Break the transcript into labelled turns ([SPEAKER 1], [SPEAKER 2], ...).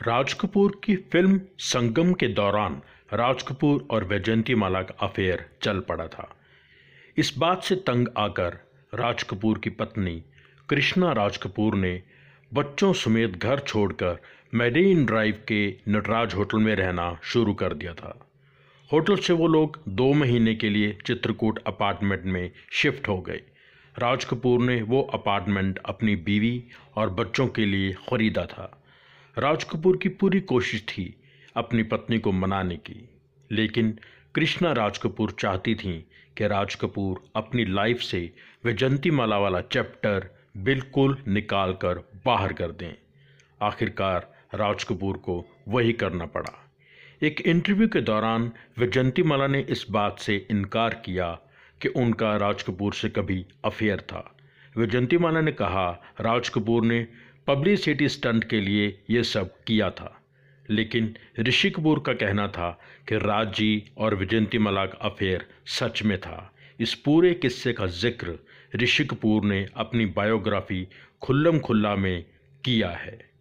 [SPEAKER 1] राज कपूर की फ़िल्म संगम के दौरान राज कपूर और वैजयंती माला का अफेयर चल पड़ा था। इस बात से तंग आकर राज कपूर की पत्नी कृष्णा राज कपूर ने बच्चों समेत घर छोड़कर मेरीन ड्राइव के नटराज होटल में रहना शुरू कर दिया था। होटल से वो लोग दो महीने के लिए चित्रकूट अपार्टमेंट में शिफ्ट हो गए। राज कपूर ने वो अपार्टमेंट अपनी बीवी और बच्चों के लिए ख़रीदा था। राज कपूर की पूरी कोशिश थी अपनी पत्नी को मनाने की, लेकिन कृष्णा राज कपूर चाहती थीं कि राज कपूर अपनी लाइफ से वैजंती माला वाला चैप्टर बिल्कुल निकाल कर बाहर कर दें। आखिरकार राज कपूर को वही करना पड़ा। एक इंटरव्यू के दौरान वैजंती माला ने इस बात से इनकार किया कि उनका राज कपूर से कभी अफेयर था। वैजंती माला ने कहा, राज कपूर ने पब्लिसिटी स्टंट के लिए ये सब किया था। लेकिन ऋषि कपूर का कहना था कि राज और विजयंती मलाक अफेयर सच में था। इस पूरे किस्से का ज़िक्र ऋषि कपूर ने अपनी बायोग्राफी खुल्लम खुल्ला में किया है।